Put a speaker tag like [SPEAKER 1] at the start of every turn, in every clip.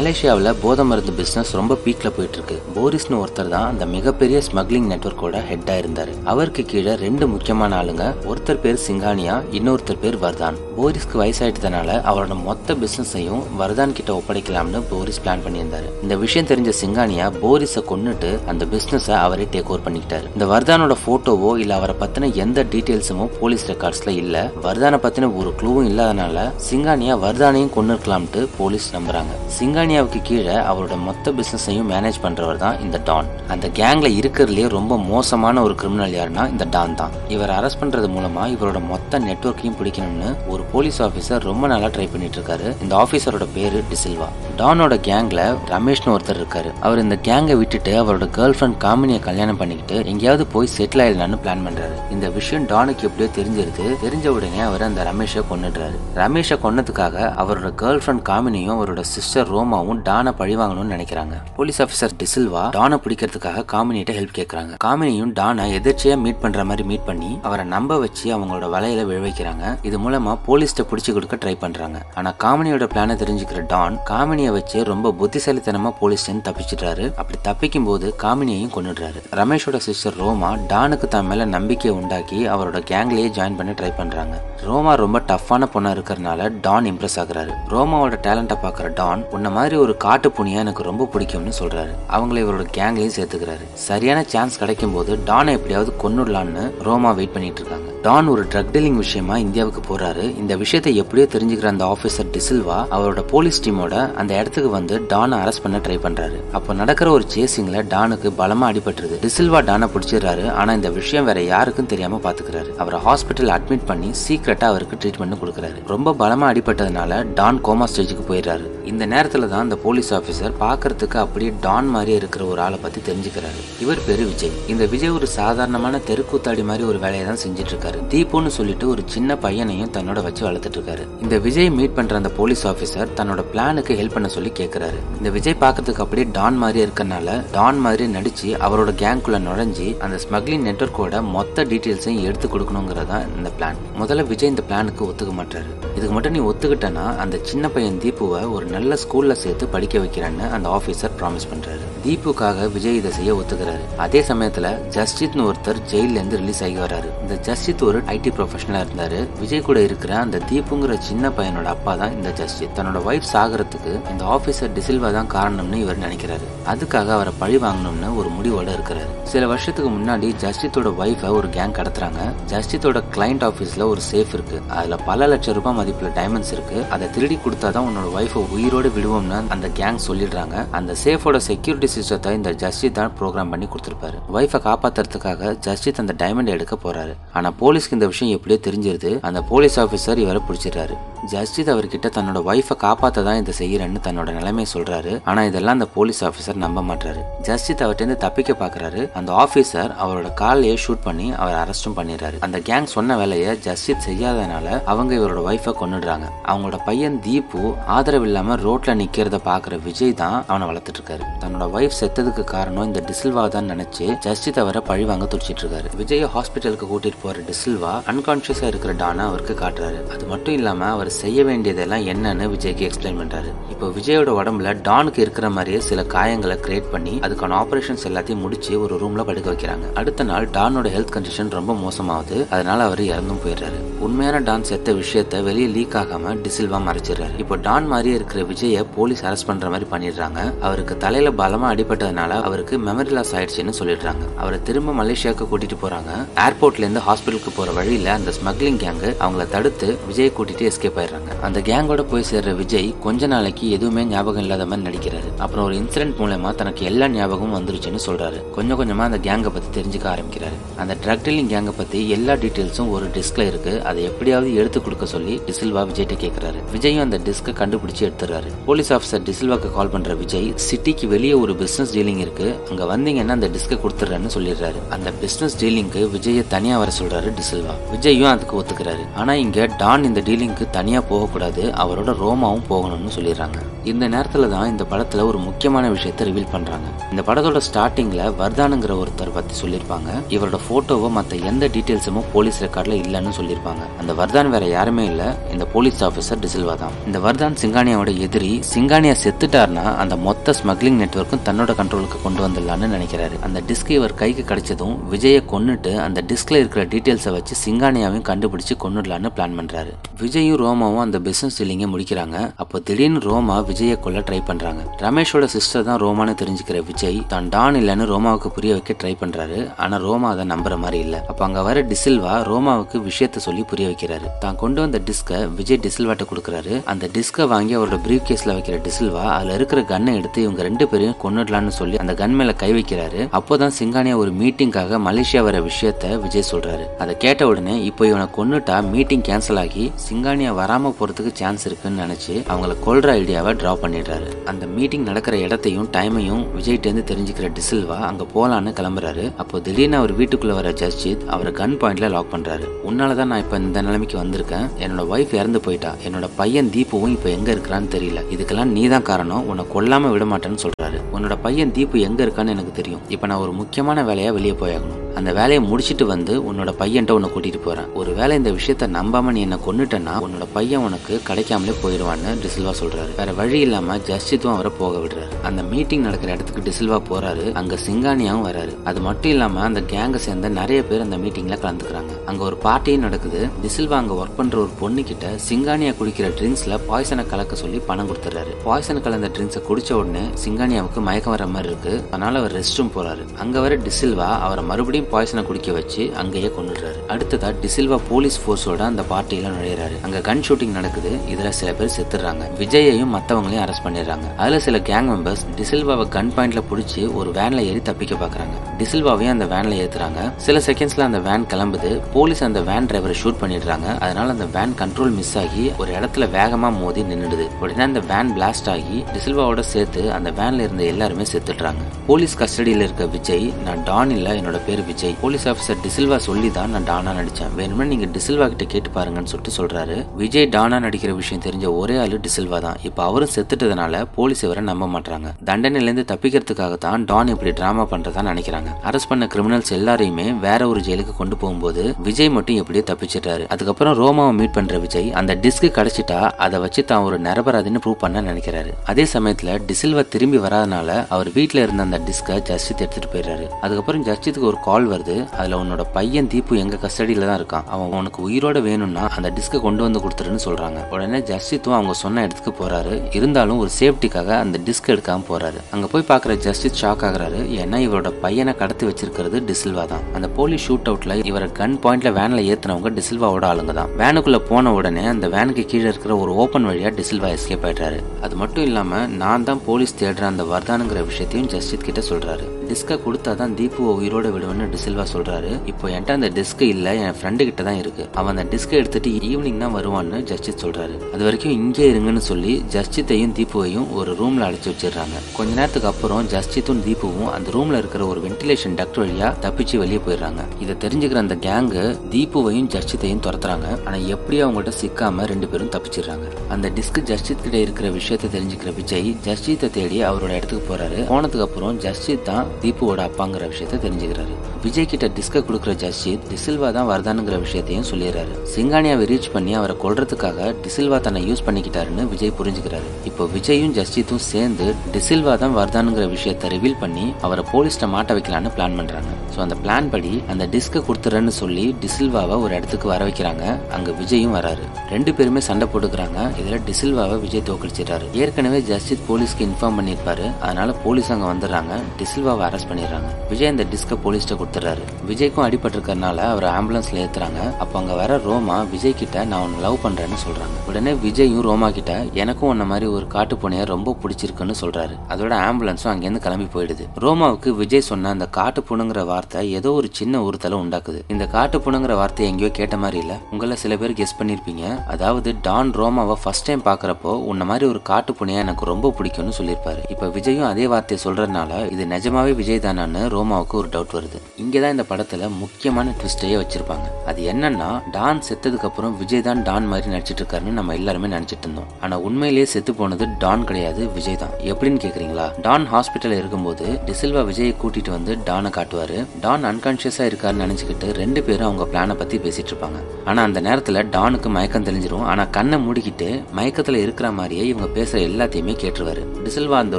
[SPEAKER 1] மலேசியாவில் போதை மருந்து பிஸ்னஸ் ரொம்ப பீக்ல போயிட்டு இருக்கு போரிஸ்னு ஒருத்தர் தான் அந்த மிகப்பெரிய ஸ்மக்லிங் நெட்வொர்க்கோட ஹெட்டா இருந்தாரு. அவருக்கு கீழே ரெண்டு முக்கியமான ஆளுங்க. ஒருத்தர் பேர் சிங்கானியா இன்னொருத்தர் பேர் வர்தான். போரிஸ்க்கு வயசாயிட்டதுனால அவரோட மொத்த பிசினஸையும் வரதான் கிட்ட ஒப்படைக்கலாம்னு போரிஸ் பிளான் பண்ணியிருந்தாரு. இந்த விஷயம் தெரிஞ்ச சிங்கானியா போரிஸை கொன்னுட்டு அந்த பிசினஸை அவரே டேக் ஓவர் பண்ணிக்கிட்டாரு. இந்த வர்தானோட போட்டோவோ இல்ல அவரை பத்தின எந்த டீடைல்ஸுமோ போலீஸ் ரெக்கார்ட்ஸ்ல இல்ல. வர்தானை பத்தின ஒரு க்ளூவும் இல்லாதனால சிங்கானியா வர்தானையும் கொண்டு இருக்கலாம்ட்டு போலீஸ் நம்புறாங்க. சிங்கானியாவுக்கு கீழே அவரோட மொத்த பிசினஸையும் மேனேஜ் பண்றவர் தான் இந்த டான். அந்த கேங்ல இருக்கிறதுலே ரொம்ப மோசமான ஒரு கிரிமினல் யாருன்னா இந்த டான் தான். இவர் அரெஸ்ட் பண்றது மூலமா இவரோட மொத்த நெட்வொர்க்கையும் பிடிக்கணும்னு ஒரு போலீஸ் ஆஃபீஸர் ரொம்ப நல்லா ட்ரை பண்ணிட்டு இருக்காரு இந்த ஆஃபீஸரோட பேரு டிசில்வா. டானோட கேங்ல ரமேஷ்னு ஒருத்தர் இருக்காரு. அவர் இந்த கேங்கை விட்டுட்டு அவரோட கேர்ள் ஃப்ரெண்ட் காமினியை கல்யாணம் பண்ணிக்கிட்டு எங்கேயாவது போய் செட்டில் ஆயிடலாம்னு பிளான் பண்றாரு. இந்த விஷயம் டானுக்கு எப்படியோ தெரிஞ்சிருது தெரிஞ்ச உடனே அவர் அந்த ரமேஷை கொண்டுடுறாரு ரமேஷை கொன்னதுக்காக அவரோட கேர்ள் ஃப்ரெண்ட் காமினியும் அவரோட சிஸ்டர் ரோமாவும் டானை பழி வாங்கணும்னு நினைக்கிறாங்க. போலீஸ் ஆஃபீஸர் டிசில்வா டானை பிடிக்கிறதுக்காக காமினியிட்ட ஹெல்ப் கேட்கறாங்க காமினியும் டானை எதிர்ச்சியா மீட் பண்ற மாதிரி மீட் பண்ணி அவரை நம்ப வச்சு அவங்களோட வலையில விழ வைக்கிறாங்க. இது மூலமா போலீஸ்ட பிடிச்சு கொடுக்க ட்ரை பண்றாங்க. ஆனா காமினியோட பிளான தெரிஞ்சுக்கிற டான் காமினியை வச்சு ரொம்ப புத்திசாலித்தனமா போலீஸ் தப்பிச்சிடுறாரு. அப்படி தப்பிக்கும் போது காமினியையும் கொண்டுடுறாரு ரமேஷோட சிஸ்டர் ரோமா டானுக்கு தான் மேல நம்பிக்கையை உண்டாக்கி அவரோட கேங்லேயே ஜாயின் பண்ண ட்ரை பண்றாங்க. ரோமா ரொம்ப டஃப்பான பொண்ணா இருக்கிறனால டான் இம்ப்ரெஸ் ஆகுறாரு. ரோமாவோட டேலண்ட்டை பார்க்குற டான் உன்ன மாதிரி ஒரு காட்டு புனியா எனக்கு ரொம்ப பிடிக்கும்னு சொல்றாரு. அவங்கள இவரோட கேங்லயும் சேர்த்துக்கிறாரு. சரியான சான்ஸ் கிடைக்கும் போது டானை எப்படியாவது கொண்டுடலான்னு ரோமா வெயிட் பண்ணிட்டு இருக்காங்க. டான் ஒரு ட்ரக் டீலிங் விஷயமா இந்தியாவுக்கு போறாரு. இந்த விஷயத்தை எப்படியோ தெரிஞ்சுக்கிற அந்த ஆபீசர் டிசில்வா அவரோட போலீஸ் டீமோட அந்த இடத்துக்கு வந்து டானை அரெஸ்ட் பண்ண ட்ரை பண்றாரு. அப்போ நடக்கிற ஒரு சேசிங்ல டானுக்கு பலமா அடிபட்டுருது. டிசில்வா டானை பிடிச்சிடுறாரு ஆனா இந்த விஷயம் வேற யாருக்கும் தெரியாம பாத்துக்கிறாரு. அவரை ஹாஸ்பிட்டல் அட்மிட் பண்ணி சீக்கிரட்டா அவருக்கு ட்ரீட்மெண்ட் கொடுக்குறாரு. ரொம்ப பலமா அடிபட்டதுனால டான் கோமா ஸ்டேஜுக்கு போயிடுறாரு. இந்த நேரத்துல தான் அந்த போலீஸ் ஆபீசர் பாக்குறதுக்கு அப்படியே டான் மாதிரியே இருக்கிற ஒரு ஆளை பத்தி தெரிஞ்சுக்கிறாரு. இவர் பேரு விஜய். இந்த விஜய் ஒரு சாதாரணமான தெருக்கூத்தாடி மாதிரி ஒரு வேலையை தான் செஞ்சுட்டு இருக்காரு தீபுன்னு சொல்லிட்டு ஒரு சின்ன பையனையும் தன்னோட வச்சு வளர்த்துட்டு இருக்காரு இந்த விஜய் மீட் பண்ற அந்த போலீஸ் ஆபீசர் தன்னோட பிளானுக்கு ஹெல்ப் பண்ண சொல்லி கேக்குறாரு. இந்த விஜய் பார்க்கறதுக்கு அப்படியே டான் மாதிரியே இருக்கறனால டான் மாதிரி நடிச்சு அவரோட கேங்குள்ள நுழைஞ்சு அந்த ஸ்மக்லிங் நெட்வொர்க்கோட மொத்த டீட்டெயில்ஸையும் எடுத்து கொடுக்கணுங்கிறதா இந்த பிளான் முதல்ல விஜய் இந்த பிளானுக்கு ஒத்துக்க மாட்டாரு. இதுக்கு மட்டும் நீ ஒத்துக்கிட்டனா அந்த சின்ன பையன் தீபுவை ஒரு நல்ல ஸ்கூல்ல சேர்த்து படிக்க வைக்கிறேன்னு அந்த ஆஃபீஸர் ப்ராமிஸ் பண்றாரு. தீபுக்காக விஜய் இதை செய்ய ஒத்துக்கிறாரு. அதே சமயத்துல ஜஸ்டித்னு ஒருத்தர் ஜெயில இருந்து ரிலீஸ் ஆகி வராரு. இந்த ஜஸ்டித் ஒரு ஐடி ப்ரொஃபஷனலா இருந்தாரு. விஜய் கூட இருக்கிற அந்த தீபுங்கிற சின்ன பையனோட அப்பா தான் இந்த ஜஸ்டித் தன்னோட ஒய்ஃப் சாகிறதுக்கு இந்த ஆபீசர் டிசில்வா தான் காரணம்னு இவர் நினைக்கிறாரு. அதுக்காக அவரை பழி வாங்கணும்னு ஒரு முடிவோட இருக்கிறாரு. சில வருஷத்துக்கு முன்னாடி ஜஸ்டித்தோட ஒய்ஃபை ஒரு கேங் கடத்துறாங்க. ஜஸ்டித்தோட கிளைண்ட் ஆபீஸ்ல ஒரு சேஃப் இருக்கு. அதுல பல லட்சம் ரூபாய் மதிப்புல டைமண்ட்ஸ் இருக்கு. அதை திருடி கொடுத்தாதான் உன்னோட ஒய்ஃபை உயிரோடு விடுவோம்னு அந்த கேங் சொல்லிடுறாங்க. அந்த சேஃபோட செக்யூரிட்டி சிஸ்டத்தை இந்த ஜஸ்டித் தான் ப்ரோக்ராம் பண்ணி கொடுத்துருப்பாரு. ஒய்ஃபை காப்பாத்துறதுக்காக ஜஸ்டித் அந்த டைமண்ட் எடுக்க போறாரு. ஆனா போலீஸ்க்கு இந்த விஷயம் எப்படியோ தெரிஞ்சிருது. அந்த போலீஸ் ஆஃபீஸர் இவரை பிடிச்சிடுறாரு. ஜஸ்டித் அவர்கிட்ட தன்னோட ஒய்ஃபை காப்பாற்ற தான் இதை செய்யறேன்னு தன்னோட நிலைமையை சொல்றாரு. ஆனா இதெல்லாம் அந்த போலீஸ் ஆஃபீஸர் நம்ப மாட்டாரு ஜஸ்டித் அவர்கிட்ட தப்பிக்க பாக்குறாரு. அந்த ஆபீசர் அவரோட காலையே ஷூட் பண்ணி அவர் அரெஸ்டும் பண்ணிடுறாரு. அந்த கேங் சொன்ன வேலையை ஜஸ்டித் செய்யாதனால அவங்க இவரோட ஒய்ஃபை கொன்னுடுறாங்க. அவங்களோட பையன் தீபு ஆதரவு இல்லாம ரோட்ல நிக்கிறத பாக்குற விஜய் தான் அவனை வளர்த்துட்டு இருக்காரு தன்னோட ஒய்ஃப் செத்ததுக்கு காரணம் இந்த டிசில்வா தான் நினைச்சு ஜஸ்டித் அவரை பழி வாங்க துடிச்சிட்டு இருக்காரு விஜய் ஹாஸ்பிட்டலுக்கு கூட்டிட்டு போற டிசில்வா அன்கான்சியஸா இருக்கிற டானா அவருக்கு காட்டுறாரு. அது மட்டும் இல்லாம அவர் செய்ய வேண்டியதெல்லாம் என்னன்னு விஜய்க்கு எக்ஸ்பிளைன் பண்றாரு. இப்போ விஜயோட உடம்புல டானுக்கு இருக்கிற மாதிரியே சில காயங்களை கிரியேட் பண்ணி அதுக்கான ஆபரேஷன்ஸ் எல்லாத்தையும் முடிச்சு ஒரு ரூம்ல படுக்க வைக்கிறாங்க. அடுத்த நாள் டானோட ஹெல்த் கண்டிஷன் ரொம்ப மோசமாகுது. அதனால அவர் இறந்தும் போயிடுறாரு. உண்மையான டான் செத்த விஷயத்த வெளியே லீக் ஆகாம டிசில்வா மறைச்சிடுறாரு. இப்போ டான் மாதிரியே இருக்கிற விஜய போலீஸ் அரெஸ்ட் பண்ற மாதிரி பண்ணிடுறாங்க. அவருக்கு தலையில பலமா அடிபட்டதுனால அவருக்கு மெமரி லாஸ் ஆயிடுச்சுன்னு சொல்லிடுறாங்க. அவரை திரும்ப மலேசியாவுக்கு கூட்டிட்டு போறாங்க. ஏர்போர்ட்ல இருந்து ஹாஸ்பிட்டலுக்கு போற வழியில அந்த ஸ்மக்லிங் கேங்கு அவங்கள தடுத்து விஜய் கூட்டிட்டு எஸ்கேப் போயிடுறாங்க. அந்த கேங்கோட போய் சேர்ற விஜய் கொஞ்ச நாளைக்கு எதுவுமே ஞாபகம் இல்லாத மாதிரி நடிக்கிறாரு. அப்புறம் ஒரு இன்சிடென்ட் மூலயமா தனக்கு எல்லா ஞாபகமும் வந்துருச்சுன்னு சொல்றாரு. கொஞ்சம் கொஞ்சமா அந்த கேங்கை பத்தி தெரிஞ்சுக்க ஆரம்பிக்கிறாரு. அந்த ட்ரக் டீலிங் கேங்கை பத்தி எல்லா டீடைல்ஸும் ஒரு டிஸ்க்ல இருக்கு. அதை எப்படியாவது எடுத்து கொடுக்க சொல்லி டிசில்வா விஜய்கிட்ட கேட்கிறாரு விஜயும் அந்த டிஸ்கை கண்டுபிடிச்சு எடுத்துறாரு போலீஸ் ஆஃபீஸர் டிசில்வாக்கு கால் பண்ற விஜய் சிட்டிக்கு வெளியே ஒரு பிசினஸ் டீலிங் இருக்கு. அங்க வந்தீங்கன்னா அந்த டிஸ்கை கொடுத்துறேன்னு சொல்லிடுறாரு. அந்த பிசினஸ் டீலிங்க்கு விஜய தனியா வர சொல்றாரு டிசில்வா. விஜயும் அதுக்கு ஒத்துக்கிறாரு. ஆனா இங்க டான் இந்த டீலிங்க்கு தனியா போகக்கூடாது. அவரோட ரோமாவும் போகணும்னு சொல்லிடுறாங்க. இந்த நேரத்துல தான் இந்த படத்துல ஒரு முக்கியமான விஷயத்தை ரிவீல் பண்றாங்க. இந்த படத்தோட ஸ்டார்டிங்ல வர்தானுங்கிற ஒருத்தர் பத்தி சொல்லியிருப்பாங்க. இவரோட போட்டோவோ மத்த எந்த டீடைல்ஸுமோ போலீஸ் ரெக்கார்ட்ல இல்லைன்னு சொல்லியிருப்பாங்க. அந்த வர்தான் வேற யாருமே இல்ல இந்த போலீஸ் ஆபீசர் டிசில்வா தான். இந்த வர்தான் சிங்கானியாவோட எதிரி சிங்கானியா செத்துட்டார்னா அந்த மொத்த ஸ்மக்லிங் நெட்வொர்க்கும் தன்னோட கண்ட்ரோலுக்கு கொண்டு வந்துடலாம்னு நினைக்கிறாரு. அந்த டிஸ்க் இவர் கைக்கு கிடைச்சதும் விஜயை கொன்னுட்டு அந்த டிஸ்க்ல இருக்கிற டீடைல்ஸை வச்சு சிங்கானியாவையும் கண்டுபிடிச்சு கொண்டுடலான்னு பிளான் பண்றாரு. விஜயும் ரோமாவும் அந்த பிசினஸ் டீலிங்கை முடிக்கிறாங்க. அப்போ திடீர்னு ரோமா விஜய் கொல்ல ட்ரை பண்றாங்க. ரமேஷோட சிஸ்டர் தான் ரோமான்னு தெரிஞ்சுக்கிற விஜய் தான் டான் இல்லைன்னு ரோமாவுக்கு புரிய வைக்க ட்ரை பண்றாரு. ஆனா ரோமா அதை நம்புற மாதிரி இல்ல. அப்ப அங்க வர டிசில்வா ரோமாவுக்கு விஷயத்த சொல்லி புரிய வைக்கிறாரு. தான் கொண்டு வந்த டிஸ்கை விஜய் டிசில்வாட்ட கொடுக்குறாரு. அந்த டிஸ்கை வாங்கி அவரோட பிரீஃப் கேஸ்ல வைக்கிற டிசில்வா அதுல இருக்கிற கன்னை எடுத்து இவங்க ரெண்டு பேரையும் கொண்டுடலாம்னு சொல்லி அந்த கன் மேல கை வைக்கிறாரு. அப்போதான் சிங்கானியா ஒரு மீட்டிங்காக மலேசியா வர விஷயத்த விஜய் சொல்றாரு. அதை கேட்ட உடனே இப்போ இவனை கொண்டுட்டா மீட்டிங் கேன்சல் ஆகி சிங்கானியா வராம போறதுக்கு சான்ஸ் இருக்குன்னு நினைச்சு அவங்கள கொல்ற ஐடியாவை ட்ரா பண்ணிடுறாரு. அந்த மீட்டிங் நடக்கிற இடத்தையும் டைமையும் விஜய்கிட்டேருந்து தெரிஞ்சுக்கிற டிசில்வா அங்கே போகலான்னு கிளம்புறாரு. அப்போ திடீர்னு அவர் வீட்டுக்குள்ளே வர ஜஸ்ஜித் அவரை கன் பாயிண்ட்ல லாக் பண்ணுறாரு உன்னால தான் நான் இப்போ இந்த நிலைமைக்கு வந்திருக்கேன். என்னோட ஒய்ஃப் இறந்து போயிட்டா. என்னோட பையன் தீபுவும் இப்போ எங்கே இருக்கிறான்னு தெரியல. இதுக்கெல்லாம் நீ தான் காரணம். உன்னை கொல்லாமல் விட மாட்டேன்னு சொல்கிறாரு உன்னோட பையன் தீபு எங்கே இருக்கான்னு எனக்கு தெரியும். இப்போ நான் ஒரு முக்கியமான வேலையாக வெளியே போயாகணும். அந்த வேலையை முடிச்சிட்டு வந்து உன்னோட பையன்ட்ட உன்னை கூட்டிட்டு போறேன். ஒரு வேலை இந்த விஷயத்த நம்பாம நீ என்ன கொன்னுட்டேன்னா உன்னோட பையன் உனக்கு கிடைக்காமலே போயிடுவான்னு டிசில்வா சொல்றாரு. வேற வழி இல்லாம ஜஸ்டித்தும் அவரை போக விடுறாரு. அந்த மீட்டிங் நடக்கிற இடத்துக்கு டிசில்வா போறாரு. அங்க சிங்கானியாவும் வராரு. அது மட்டும் இல்லாம அந்த கேங்க சேர்ந்த நிறைய பேர் அந்த மீட்டிங்ல கலந்துக்கிறாங்க. அங்க ஒரு பார்ட்டியும் நடக்குது. டிசில்வா அங்க ஒர்க் பண்ற ஒரு பொண்ணு கிட்ட சிங்கானியா குடிக்கிற ட்ரிங்க்ஸ்ல பாய்சனை கலக்க சொல்லி பணம் கொடுத்துறாரு பாய்சன் கலந்த ட்ரிங்க்ஸை குடிச்ச உடனே சிங்கானியாவுக்கு மயக்கம் வர மாதிரி இருக்கு. அதனால அவர் ரெஸ்ட் ரூம் போறாரு. அங்க வர டிசில்வா அவரை மறுபடியும் பாய்சனை குடிக்க வச்சு அங்கேயே கொண்டுடுறாரு அடுத்ததா டிசில்வா போலீஸ் ஃபோர்ஸோட அந்த பார்ட்டியில நுழையிறாரு. அங்க கன் ஷூட்டிங் நடக்குது. இதுல சில பேர் செத்துறாங்க விஜயையும் மத்தவங்களையும் அரெஸ்ட் பண்ணிடுறாங்க. அதுல சில கேங் மெம்பர்ஸ் டிசில்வாவை கன் பாயிண்ட்ல புடிச்சு ஒரு வேன்ல ஏறி தப்பிக்க பாக்குறாங்க. டிசில்வாவையும் அந்த வேன்ல ஏத்துறாங்க. சில செகண்ட்ஸ்ல அந்த வேன் கிளம்புது. போலீஸ் அந்த வேன் டிரைவரை ஷூட் பண்ணிடுறாங்க. அதனால அந்த வேன் கண்ட்ரோல் மிஸ் ஆகி ஒரு இடத்துல வேகமா மோதி நின்றுடுது உடனே அந்த வேன் பிளாஸ்ட் ஆகி டிசில்வாவோட சேர்த்து அந்த வேன்ல இருந்த எல்லாருமே செத்துடுறாங்க. போலீஸ் கஸ்டடியில் இருக்க விஜய் நான் டான் இல்ல என்னோட பேர் விஜய். போலீஸ் ஆஃபீஸர் டிசில்வா சொல்லி தான் நான் டானா நடிச்சேன். வேணும்னா நீங்க டிசில்வா கிட்ட கேட்டு பாருங்கன்னு சொல்லிட்டு சொல்றாரு. விஜய் டானா நடிக்கிற விஷயம் தெரிஞ்ச ஒரே ஆளு டிசில்வா தான். இப்ப அவரும் செத்துட்டதுனால போலீஸ் இவரை நம்ப மாட்டாங்க தண்டனையிலேருந்து தப்பிக்கிறதுக்காக தான் டான் இப்படி டிராமா பண்றதா நினைக்கிறாங்க. அரெஸ்ட் பண்ண கிரிமினல்ஸ் எல்லாரையுமே வேற ஒரு ஜெயிலுக்கு கொண்டு போகும்போது விஜய் மட்டும் எப்படியோ தப்பிச்சிட்டாரு அதுக்கப்புறம் ரோமாவை மீட் பண்ற விஜய் அந்த டிஸ்க் கிடைச்சிட்டா அதை வச்சு தான் ஒரு நிரபராதின்னு ப்ரூவ் பண்ண நினைக்கிறாரு. அதே சமயத்துல டிசில்வா திரும்பி வராதனால அவர் வீட்டில் இருந்த அந்த டிஸ்கை ஜஸ்டித் எடுத்துட்டு போயிடுறாரு. அதுக்கப்புறம் ஜஸ்டித்துக்கு ஒரு கால் வருது. அதுல உன்னோட பையன் தீபு எங்க கஸ்டடியில தான் இருக்கான். அவன் உனக்கு உயிரோட வேணும்னா அந்த டிஸ்கை கொண்டு வந்து கொடுத்துருன்னு சொல்றாங்க. உடனே ஜஸ்டித்தும் அவங்க சொன்ன இடத்துக்கு போறாரு. இருந்தாலும் ஒரு சேஃப்டிக்காக அந்த டிஸ்க் எடுக்காம போறாரு. அங்க போய் பாக்குற ஜஸ்டித் ஷாக் ஆகுறாரு. ஏன்னா இவரோட பையனை கடத்தி வச்சிருக்கிறது டிசில்வா தான். அந்த போலீஸ் ஷூட் அவுட்ல இவரை கன் பாயிண்ட்ல வேன்ல ஏத்தினவங்க டிசில்வாவோட ஆளுங்க தான். வேனுக்குள்ள போன உடனே அந்த வேனுக்கு கீழே இருக்கிற ஒரு ஓப்பன் வழியா டிசில்வா எஸ்கேப் ஆயிட்டாரு. அது மட்டும் இல்லாம நான் தான் போலீஸ் தேடுற அந்த வர்தானுங்கிற விஷயத்தையும் ஜஸ்டித் கிட்ட சொல்றாரு. டிஸ்கை கொடுத்தாதான் தீபுவை உயிரோட விடுவேன்னு டிசில்வா சொல்றாரு. இப்போ என்கிட்ட அந்த டிஸ்க் இல்ல என் ஃப்ரெண்டு கிட்ட தான் இருக்கு. அவன் அந்த டிஸ்கை எடுத்துட்டு ஈவினிங் தான் வருவான்னு ஜஸ்டித் சொல்றாரு. அது வரைக்கும் இங்கே இருங்கன்னு சொல்லி ஜஸ்டித்தையும் தீபுவையும் ஒரு ரூம்ல அடைச்சு வச்சிடுறாங்க. கொஞ்ச நேரத்துக்கு அப்புறம் ஜஸ்டித்தும் தீபுவும் அந்த ரூம்ல இருக்கிற ஒரு வென்டிலேஷன் டக்ட் வழியா தப்பிச்சு வெளியே போயிடுறாங்க. இதை தெரிஞ்சுக்கிற அந்த கேங்கு தீபுவையும் ஜஸ்டித்தையும் துரத்துறாங்க. ஆனா எப்படியும் அவங்கள்ட்ட சிக்காம ரெண்டு பேரும் தப்பிச்சிடுறாங்க. அந்த டிஸ்க் ஜஸ்டித் கிட்ட இருக்கிற விஷயத்த தெரிஞ்சுக்கிற விஜய் ஜஸ்டித்தை தேடி அவரோட இடத்துக்கு போறாரு. போனதுக்கு அப்புறம் ஜஸ்டித் தான் தீபுவோட அப்பாங்கிற விஷயத்த தெரிஞ்சுக்கிறாரு. விஜய் கிட்ட டிஸ்க கொடுக்குற ஜஸ்டித் டிசில்வா தான் வரதானுங்கிற விஷயத்தையும் சொல்லிடுறாரு. சிங்கானியாவை ரீச் பண்ணி அவரை கொல்றதுக்காக டிசில்வா தன்னை யூஸ் பண்ணிக்கிட்டாருன்னு விஜய் புரிஞ்சுக்கிறாரு. இப்போ விஜயும் ஜஸ்டித்தும் சேர்ந்து டிசில்வா தான் வரதானுங்கிற விஷயத்த ரிவீல் பண்ணி அவரை போலீஸ்ட மாட்ட வைக்கலான்னு பிளான் பண்றாங்க. ஸோ அந்த பிளான் படி அந்த டிஸ்க கொடுத்துறேன்னு சொல்லி டிசில்வாவை ஒரு இடத்துக்கு வர வைக்கிறாங்க. அங்க விஜயும் வராரு. ரெண்டு பேருமே சண்டை போட்டுக்கிறாங்க. இதுல டிசில்வாவை விஜய் தோக்கடிச்சிட்டாரு ஏற்கனவே ஜஸ்டித் போலீஸ்க்கு இன்ஃபார்ம் பண்ணிருப்பாரு அதனால போலீஸ் அங்க வந்துடுறாங்க. டிசில்வாவை அரெஸ்ட் பண்ணிடுறாங்க. விஜய் அந்த டிஸ்க போலீஸ்ட கொடுத்துறாரு விஜய்க்கும் அடிபட்டிருக்கறனால அவர் ஆம்புலன்ஸ்ல ஏத்துறாங்க. அப்ப அங்க வர ரோமா விஜய் கிட்ட நான் உன்னை லவ் பண்றேன்னு சொல்றாங்க. உடனே விஜயும் ரோமா கிட்ட எனக்கும் உன்ன மாதிரி ஒரு காட்டு பூனைய ரொம்ப பிடிச்சிருக்குன்னு சொல்றாரு. அதோட ஆம்புலன்ஸும் அங்கேருந்து கிளம்பி போயிடுது. ரோமாவுக்கு விஜய் சொன்ன அந்த காட்டு புணுங்கிற வார்த்தை ஏதோ ஒரு சின்ன உறுத்தலை உண்டாக்குது. இந்த காட்டு பூனைங்கிற வார்த்தை எங்கேயோ கேட்ட மாதிரி இல்ல. உங்கள சில பேர் கெஸ் பண்ணிருப்பீங்க. அதாவது டான் ரோமாவை ஃபர்ஸ்ட் டைம் பாக்குறப்போ உன்ன மாதிரி ஒரு காட்டு பூனையா எனக்கு ரொம்ப பிடிக்கும்னு சொல்லியிருப்பாரு. இப்ப விஜயும் அதே வார்த்தையை சொல்றதுனால இது நிஜமாவே விஜய் தானான்னு ரோமாவுக்கு ஒரு டவுட் வருது. இங்கதான் இந்த படத்துல முக்கியமான ட்விஸ்டையே வச்சிருப்பாங்க. அது என்னன்னா டான் செத்ததுக்கு அப்புறம் விஜய் தான் டான் மாதிரி நடிச்சிட்டு இருக்காருன்னு நம்ம எல்லாருமே நினைச்சிட்டு இருந்தோம். ஆனா உண்மையிலேயே செத்து போனது டான் கிடையாது விஜய் தான் எப்படின்னு கேக்குறீங்களா? டான் ஹாஸ்பிட்டல் இருக்கும்போது டிசில்வா விஜயை கூட்டிட்டு வந்து டானை காட்டுவாரு. டான் அன்கான்சியஸா இருக்காருன்னு நினைச்சுக்கிட்டு ரெண்டு பேரும் அவங்க பிளானை பத்தி பேசிட்டு இருப்பாங்க. ஆனா அந்த நேரத்துல டானுக்கு மயக்கம் தெளிஞ்சிரும். ஆனா கண்ணை மூடிக்கிட்டு மயக்கத்துல இருக்கிற மாதிரியே இவங்க பேசுற எல்லாத்தையுமே கேட்டுருவாரு. டிசில்வா அந்த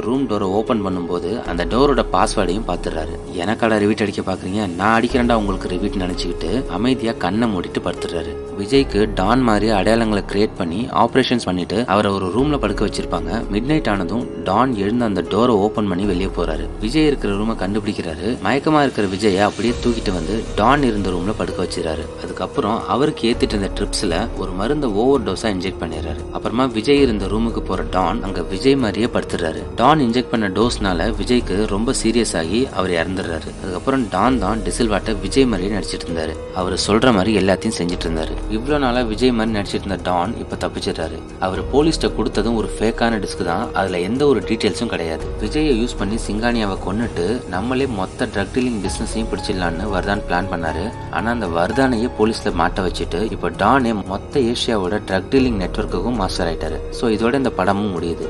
[SPEAKER 1] ரூம் டோரை ஓபன் பண்ணும்போது அந்த டோரோட பாஸ்வேர்டையும் பாத்துறாரு எனக்காட ரிவீட் அடிக்க பாக்குறீங்க. நான் அடிக்கிறேன்டா உங்களுக்கு ரிவீட் நினைச்சுக்கிட்டு அமைதியா கண்ணை மூடிட்டு படுத்துறாரு விஜய்க்கு டான் மாதிரி அடையாளங்களை கிரியேட் பண்ணி ஆபரேஷன்ஸ் பண்ணிட்டு அவரை ஒரு ரூம்ல படுக்க வச்சிருப்பாங்க. மிட் நைட் ஆனதும் டான் எழுந்து அந்த டோரை ஓபன் பண்ணி வெளியே போறாரு. விஜய் இருக்கிற ரூமை கண்டுபிடிக்கிறாரு. மயக்கமா இருக்கிற விஜயை அப்படியே தூக்கிட்டு வந்து டான் இருந்த ரூம்ல படுக்க வச்சிடறாரு அதுக்கப்புறம் அவருக்கு ஏத்திட்டு இருந்த ட்ரிப்ஸ்ல ஒரு மருந்த ஓவர் டோஸா இன்ஜெக்ட் பண்ணிடுறாரு. அப்புறமா விஜய் இருந்த ரூமுக்கு போற டான் அங்க விஜய் மாதிரியே படுத்துறாரு டான் இன்ஜெக்ட் பண்ண டோஸ்னால விஜய்க்கு ரொம்ப சீரியஸ் ஆகி அவர் இறந்துடுறாரு. அதுக்கப்புறம் டான் தான் டிசில்வாட்ட விஜய் மாதிரியே நடிச்சிட்டு இருந்தாரு. அவர் சொல்ற மாதிரி எல்லாத்தையும் செஞ்சுட்டு இருந்தாரு. இவ்வளவு நாளா விஜய் மாதிரி நடிச்சிட்டு இருந்த டான் இப்ப தப்பிச்சிடுறாரு. அவர் போலீஸ்ட கொடுத்ததும் ஒரு ஃபேக்கான டிஸ்க் தான். அதுல எந்த ஒரு டீடைல்ஸும் கிடையாது. விஜயை யூஸ் பண்ணி சிங்கானியாவை கொண்டுட்டு நம்மளே மொத்த ட்ரக் டீலிங் பிசினஸையும் பிடிச்சிடலான்னு வர்தான் பிளான் பண்ணாரு. ஆனா அந்த வர்தானையே போலீஸ்ல மாட்ட வச்சுட்டு இப்போ டானே மொத்த ஏஷியாவோட ட்ரக் டீலிங் நெட்ஒர்க்குக்கும் மாஸ்டர் ஆயிட்டாரு. ஸோ இதோட இந்த படமும் முடியுது.